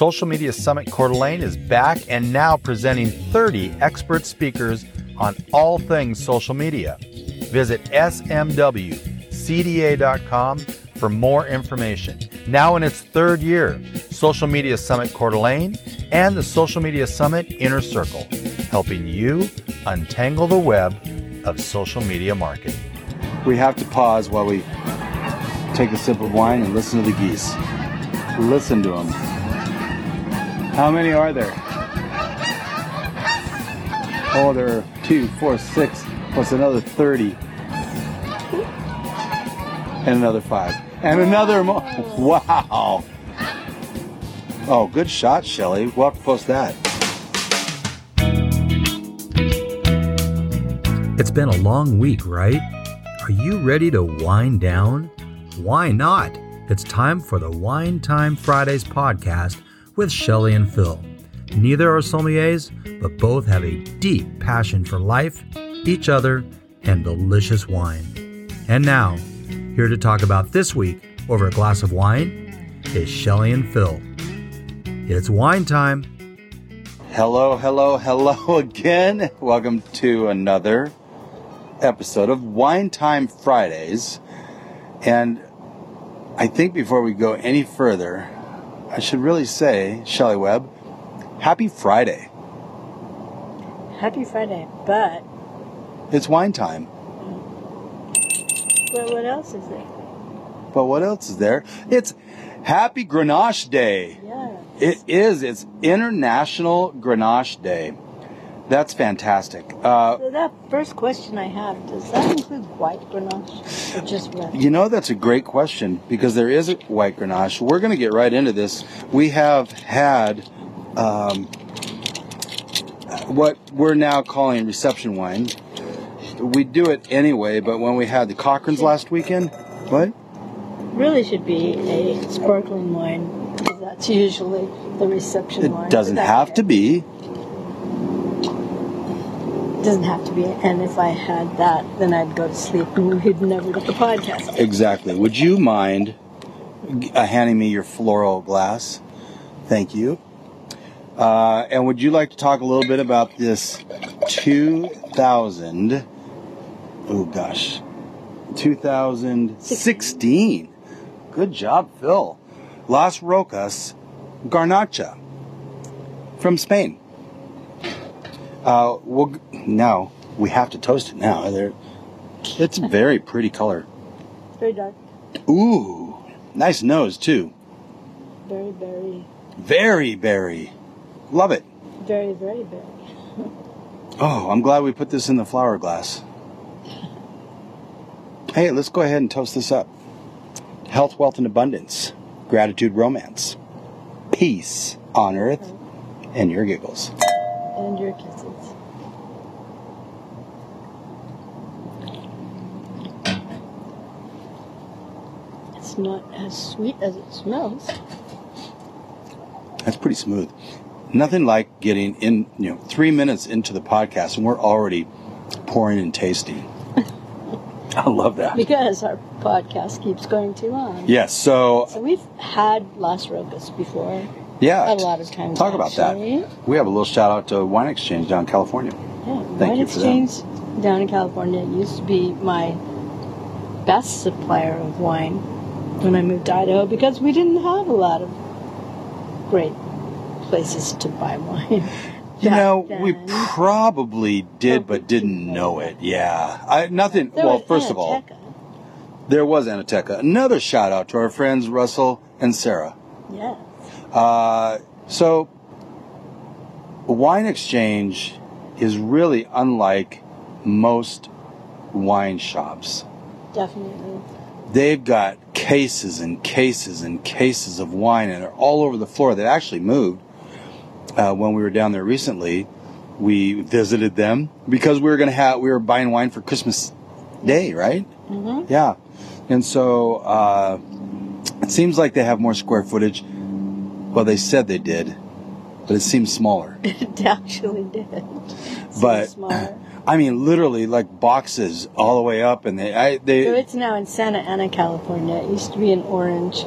Social Media Summit Coeur d'Alene is back and now presenting 30 expert speakers on all things social media. Visit smwcda.com for more information. Now in its third year, Social Media Summit Coeur d'Alene and the Social Media Summit Inner Circle, helping you untangle the web of social media marketing. We have to pause while we take a sip of wine and listen to the geese. Listen to them. How many are there? Oh, there are two, four, six, plus another 30. And another five. And another more. Wow. Oh, good shot, Shelly. We'll have to post that. It's been a long week, right? Are you ready to wind down? Why not? It's time for the Wine Time Fridays podcast with Shelly and Phil. Neither are sommeliers, but both have a deep passion for life, each other, and delicious wine. And now, here to talk about this week over a glass of wine is Shelly and Phil. It's wine time. Hello, hello, hello again. Welcome to another episode of Wine Time Fridays. And I think before we go any further, I should really say, Shelly Webb, happy Friday. Happy Friday, but It's wine time. but what else is there? But what else is there? It's Happy Grenache Day. Yeah. It is. It's International Grenache Day. That's fantastic. Uh, So that first question I have, does that include white Grenache or just red? You know, that's a great question because there is a white Grenache. We're going to get right into this. We have had um, what we're now calling reception wine. We do it anyway, but when we had the Cochran's last weekend, what? Really should be a sparkling wine that's usually the reception wine. It doesn't have to be. It doesn't have to be. And if I had that, then I'd go to sleep and we'd never get the podcast. Exactly. Would you mind uh, handing me your floral glass? Thank you. Uh, and would you like to talk a little bit about this 2000? Oh gosh, 2016. Good job, Phil. Las Rocas Garnacha from Spain. Uh, we'll, now we have to toast it now. There, it's a very pretty color. Very dark. Ooh, nice nose too. Very, very, Very berry. Love it. very, very, very. Oh, I'm glad we put this in the flower glass. Hey, let's go ahead and toast this up. Health, wealth, and abundance. Gratitude, romance. Peace on earth and your giggles. It's not as sweet as it smells. That's pretty smooth. Nothing like getting in, you know, three minutes into the podcast and we're already pouring and tasting. I love that. Because our podcast keeps going too long. Yes, so So we've had Las Rocas before. Yeah. A lot of times. Talk about actually. that. We have a little shout out to Wine Exchange down in California. Yeah, Thank Wine you for them. Exchange down in California used to be my best supplier of wine when I moved to Idaho because we didn't have a lot of great places to buy wine. You know, we probably did, but didn't know it. Yeah, I nothing. There well, first of all, there was Anateca. Another shout out to our friends Russell and Sarah. Yes. Uh, so, Wine Exchange is really unlike most wine shops. Definitely. They've got cases and cases and cases of wine, and they're all over the floor. They actually moved uh, when we were down there recently. We visited them because we were going to have we were buying wine for Christmas Day, right? Mm-hmm. Yeah, and so uh, it seems like they have more square footage. Well, they said they did, but it seems smaller. It actually did. So But- smaller. I mean, literally like boxes all the way up, and they I, they So it's now in Santa Ana, California. It used to be in Orange,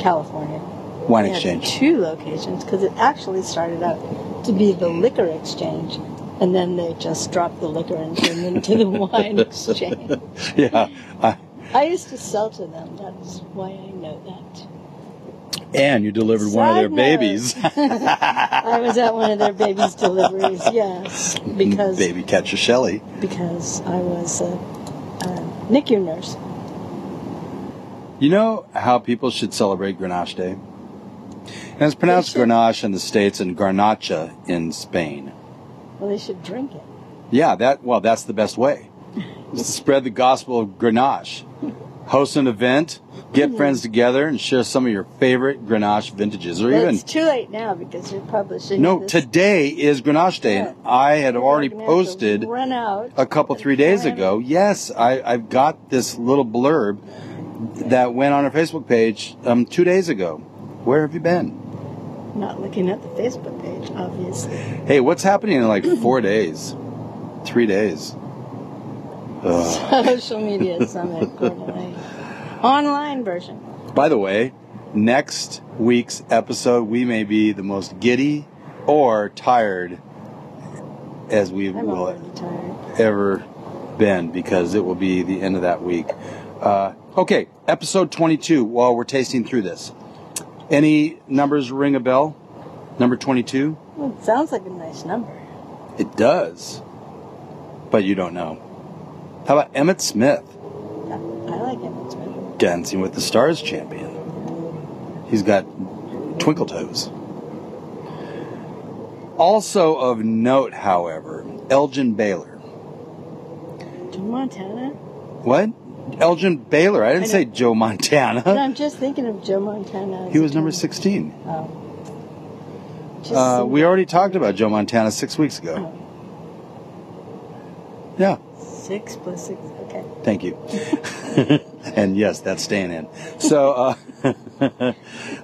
California. Wine They exchange. two locations because it actually started out to be the liquor exchange, and then they just dropped the liquor and turned into the wine exchange. Yeah. I, I used to sell to them. That is why I know that. And you delivered one of their note. babies. I was at one of their babies' deliveries. Yes, because Baby catcher Shelley. because I was a, a NICU nurse. You know how people should celebrate Grenache Day? And it's pronounced They. Grenache in the States and Garnacha in Spain. Well, they should drink it. Yeah, that well, that's the best way. Is to spread the gospel of Grenache. Host an event, get Mm-hmm. friends together, and share some of your favorite Grenache vintages, or even it's too late now because you're publishing. no. this. Today is Grenache Day, and I had You're already gonna have to posted Run out a couple three days ago. Yes, I, I've got this little blurb that went on our Facebook page um, two days ago. Where have you been? Not looking at the Facebook page, obviously. Hey, what's happening in like four days? Three days. Ugh. Social media summit, Online version. By the way, next week's episode, we may be the most giddy or tired as we I'm will ever been because it will be the end of that week. Uh, okay, episode 22 while we're tasting through this. Any numbers ring a bell? Number 22? Well, it sounds like a nice number. It does. But you don't know. How about Emmitt Smith, I like Emmitt Smith. Dancing with the Stars champion? He's got twinkle toes. Also of note, however, Elgin Baylor. Joe Montana? What? Elgin Baylor. I didn't I say. Joe Montana. I'm just thinking of Joe Montana. He was number 16. Oh. Just Uh, we already talked about Joe Montana six weeks ago. Oh, Yeah, six plus six. Okay. thank you. and yes, that's staying in. So, uh,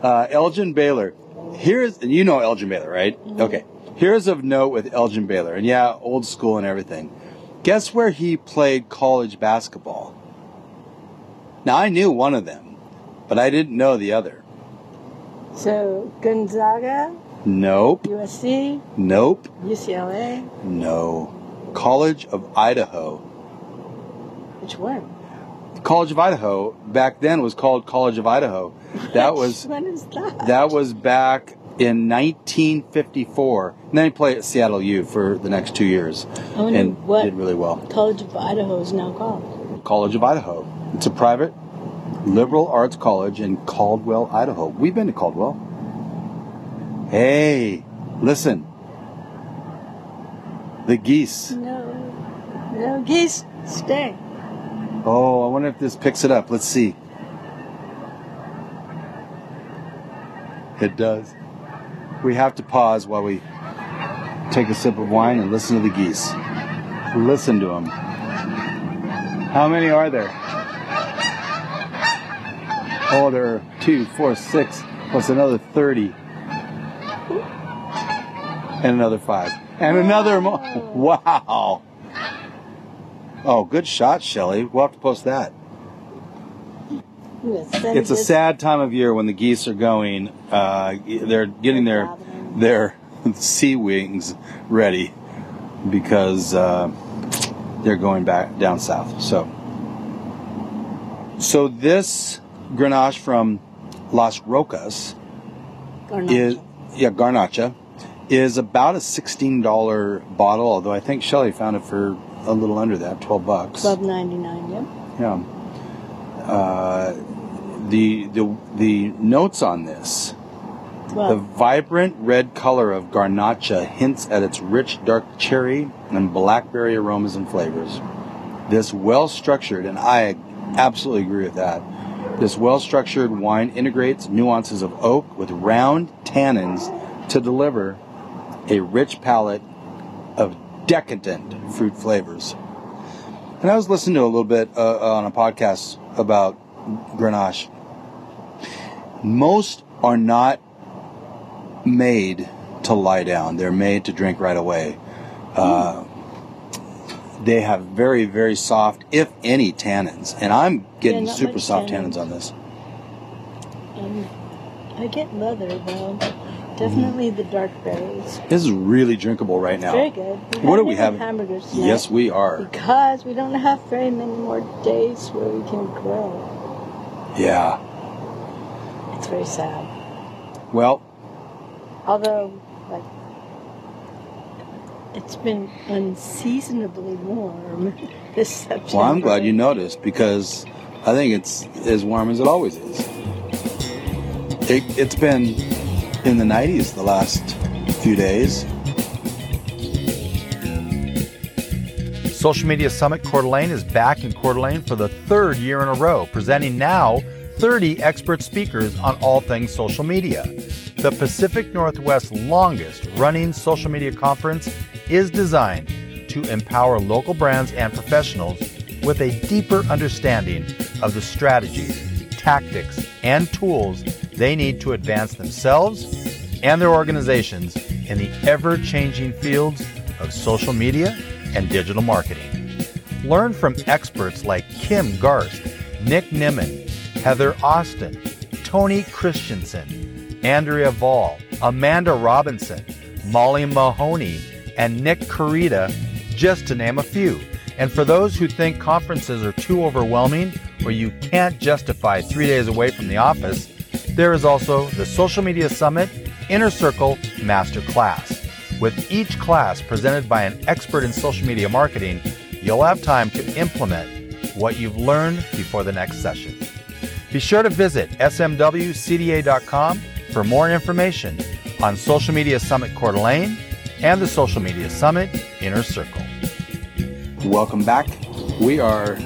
uh, Elgin Baylor. Here's, and you know Elgin Baylor, right? Okay. Here's of note with Elgin Baylor. And yeah, old school and everything. Guess where he played college basketball? Now, I knew one of them, but I didn't know the other. So Gonzaga, Nope. USC, Nope. UCLA. No. College of Idaho. Which one? College of Idaho back then was called College of Idaho. That was What is that? that was back in 1954. And then he played at Seattle U for the next two years oh, and what did really well. College of Idaho is now called. College of Idaho. It's a private liberal arts college in Caldwell, Idaho. We've been to Caldwell. Hey, listen. The geese. No, no geese. Stay. Oh, I wonder if this picks it up. Let's see. It does. We have to pause while we take a sip of wine and listen to the geese. Listen to them. How many are there? Oh, there are two, four, six, plus another 30. And another five. And another more. Wow. Oh, good shot, Shelley. We'll have to post that. I'm gonna send It's a sad time of year when the geese are going. Uh, they're getting their their sea wings ready because uh, they're going back down south. So, so this Grenache from Las Rocas Garnacha. is yeah Garnacha is about a sixteen dollar bottle. Although I think Shelley found it for a little under that, twelve bucks. twelve ninety nine. Yep. Yeah. Uh, the the the notes on this. The vibrant red color of Garnacha hints at its rich dark cherry and blackberry aromas and flavors. This well structured, and I absolutely agree with that. This well structured wine integrates nuances of oak with round tannins to deliver a rich palette of decadent fruit flavors. And I was listening to a little bit uh, on a podcast about Grenache. Most are not made to lie down. They're made to drink right away. Uh, they have very, very soft, if any, tannins. And I'm getting not super soft tannins. tannins on this. um, I get leather though. Definitely the dark berries. This is really drinkable right now. Very good. What do we have? Hamburgers tonight Yes, we are. Because we don't have very many more days where we can grill. Yeah. It's very sad. Well, Although, like, it's been unseasonably warm this September. well, I'm glad you noticed because I think it's as warm as it always is. It, it's been in the 90s the last few days. Social Media Summit Coeur d'Alene is back in Coeur d'Alene for the third year in a row, presenting now 30 expert speakers on all things social media. The Pacific Northwest's longest running social media conference is designed to empower local brands and professionals with a deeper understanding of the strategies, tactics, and tools they need to advance themselves and their organizations in the ever changing fields of social media and digital marketing. Learn from experts like Kim Garst, Nick Nimmin, Heather Austin, Tony Christensen, Andrea Vahl, Amanda Robinson, Molly Mahoney, and Nick Carita, just to name a few. And for those who think conferences are too overwhelming or you can't justify three days away from the office, there is also the Social Media Summit Inner Circle Master Class. With each class presented by an expert in social media marketing, you'll have time to implement what you've learned before the next session. Be sure to visit smwcda.com for more information on Social Media Summit Coeur d'Alene and the Social Media Summit Inner Circle. Welcome back. We are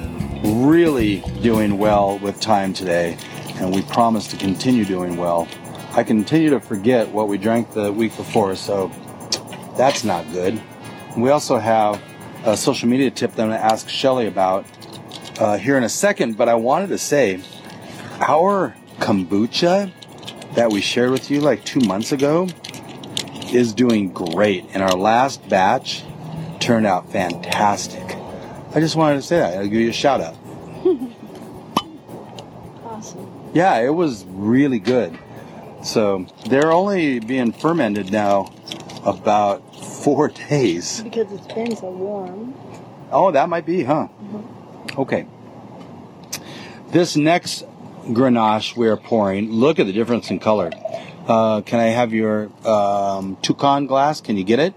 really doing well with time today, and we promise to continue doing well. I continue to forget what we drank the week before, so that's not good. We also have a social media tip that I'm going to ask Shelly about uh, here in a second, but I wanted to say our kombucha that we shared with you like two months ago is doing great, and our last batch turned out fantastic. I just wanted to say that. I'll give you a shout out. Awesome. Yeah, it was really good. So they're only being fermented now about four days. Because it's been so warm. Oh, that might be, huh? Okay. This next Grenache we're pouring, look at the difference in color. Uh, can I have your um, toucan glass? Can you get it?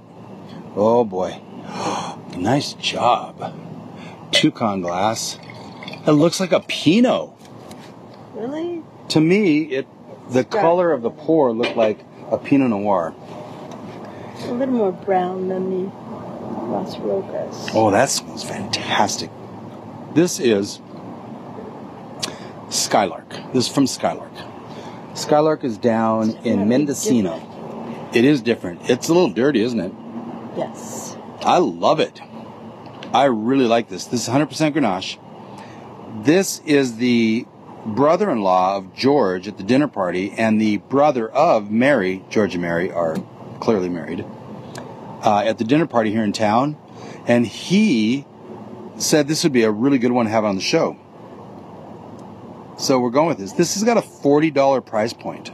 Oh boy. nice job. Toucan glass. It looks like a Pinot. Really? To me, it the color of the pour looked like a Pinot Noir. A little more brown than the Las Rocas. Oh, that smells fantastic. This is Skylark. This is from Skylark. Skylark is down in Mendocino. It is different. It's a little dirty, isn't it? Yes. I love it. I really like this. This is 100% Grenache. This is the brother in law of George at the dinner party, and the brother of Mary. George and Mary are clearly married. Uh, at the dinner party here in town, and he said this would be a really good one to have on the show. So we're going with this. This has got a $40 price point.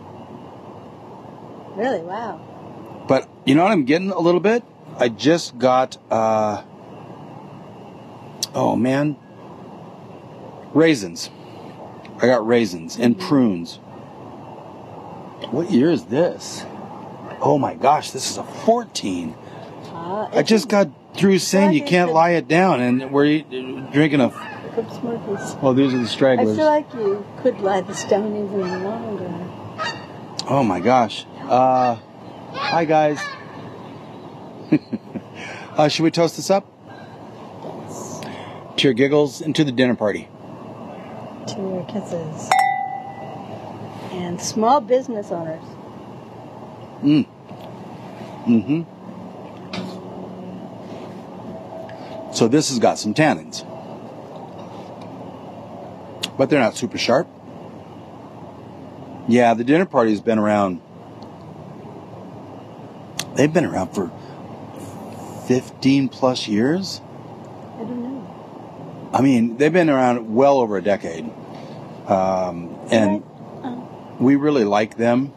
Really? Wow. But you know what I'm getting a little bit? I just got uh oh man. Raisins. I got raisins and prunes. What year is this? Oh my gosh, this is a 14. Ah, I just got through saying you can't lie it down and we're drinking a. Oh, these are the stragglers. I feel like you could lie this down even longer. Oh my gosh. Uh hi guys. uh, should we toast this up? Yes. To your giggles and to the dinner party. To your kisses. And small business owners. Mm. Mm-hmm. So this has got some tannins. But they're not super sharp. Yeah, the dinner party has been around. They've been around for 15 plus years. I don't know. I mean, they've been around well over a decade. Um, and Oh. we really like them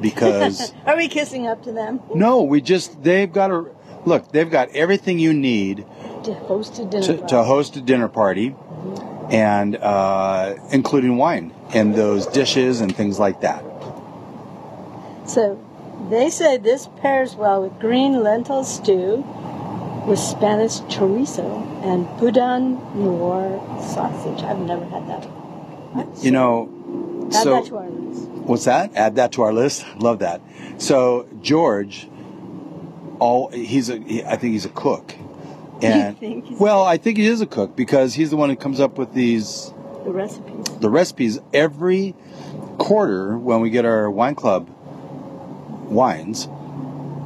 because Are we kissing up to them no, we just they've got a look. They've got everything you need to host a dinner? to, party? to host a dinner party, and uh, including wine and those dishes and things like that. So they say this pairs well with green lentil stew, with Spanish chorizo and boudin noir sausage. I've never had that. You know, Add so that to our list. what's that? Add that to our list. Love that. So George, all he's a he, I think he's a cook. And well, I think he is a cook because he's the one who comes up with these The recipes. the recipes every quarter when we get our wine club wines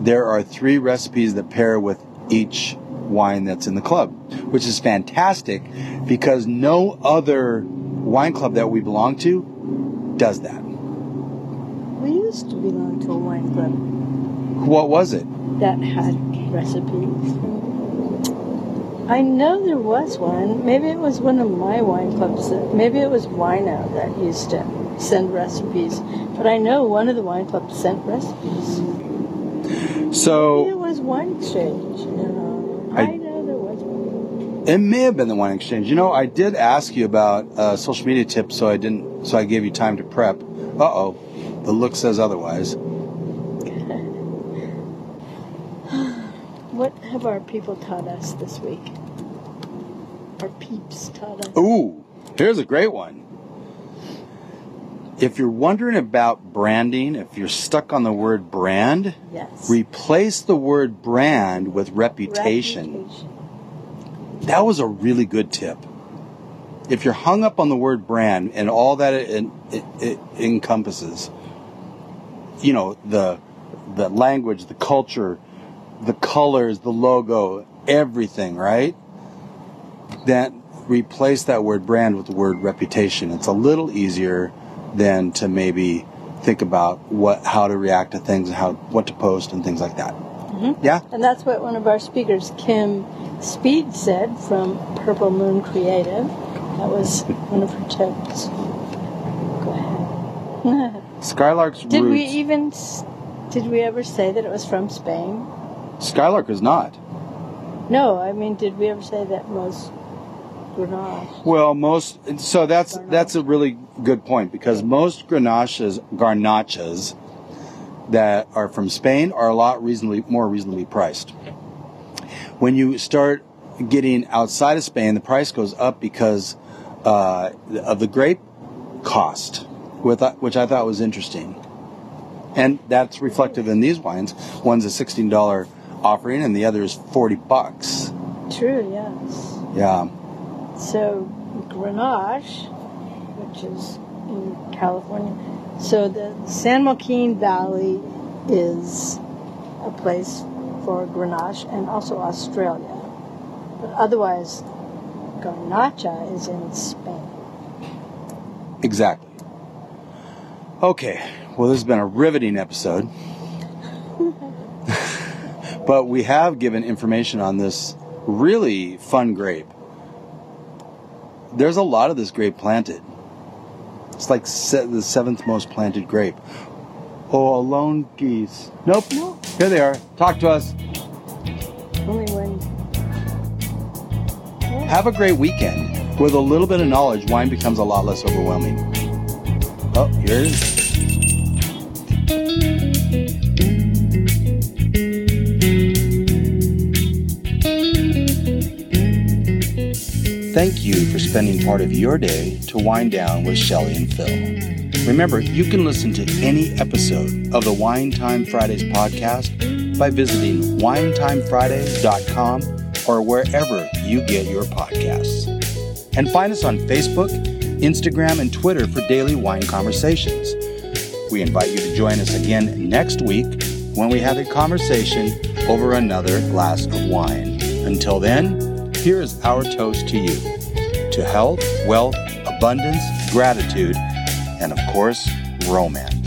there are three recipes that pair with each wine that's in the club which is fantastic because no other wine club that we belong to does that We used to belong to a wine club what was it that had recipes. I know there was one. Maybe it was one of my wine clubs. That, maybe it was Wino that used to send recipes. But I know one of the wine clubs sent recipes. Maybe it so was wine exchange. No, I, I- know there was one. It may have been the wine exchange you know i did ask you about uh, social media tips so i didn't so i gave you time to prep uh-oh the look says otherwise What have our people taught us this week? Our peeps taught us. Ooh, here's a great one. If you're wondering about branding, if you're stuck on the word brand, Yes. replace the word brand with reputation. Reputation. That was a really good tip. If you're hung up on the word brand and all that it, it, it encompasses, you know, the the language, the culture, the colors, the logo, everything, right? Then replace that word brand with the word reputation. It's a little easier than to maybe think about what how to react to things and how what to post and things like that. Mm-hmm. Yeah. And that's what one of our speakers, Kim Speed, said from Purple Moon Creative. That was one of her tips. Go ahead. Skylark's did we even? Did we ever say that it was from Spain? Skylark is not. No, I mean, did we ever say that most Grenache? Well, most so that's that's a really good point because most Grenaches, Garnachas that are from Spain are a lot reasonably more reasonably priced. When you start getting outside of Spain, the price goes up because uh, of the grape cost, with, which I thought was interesting, and that's reflective in these wines. One's a sixteen dollar offering, and the other is forty bucks. True, yes. Yeah. So Grenache, which is in California. So the San Joaquin Valley is a place for Grenache and also Australia. But otherwise, Garnacha is in Spain. Exactly. Okay, well, this has been a riveting episode. but we have given information on this really fun grape. There's a lot of this grape planted. It's like se- the seventh most planted grape. Oh, alone geese. Nope. No. Here they are. Talk to us. Only when Have a great weekend. With a little bit of knowledge, wine becomes a lot less overwhelming. Oh, here it is. Thank you for spending part of your day to wind down with Shelley and Phil. Remember, you can listen to any episode of the Wine Time Fridays podcast by visiting winetimefridays.com or wherever you get your podcasts. And find us on Facebook, Instagram, and Twitter for daily wine conversations. We invite you to join us again next week when we have a conversation over another glass of wine. Until then, here is our toast to you to health, wealth, abundance, gratitude, and of course, romance.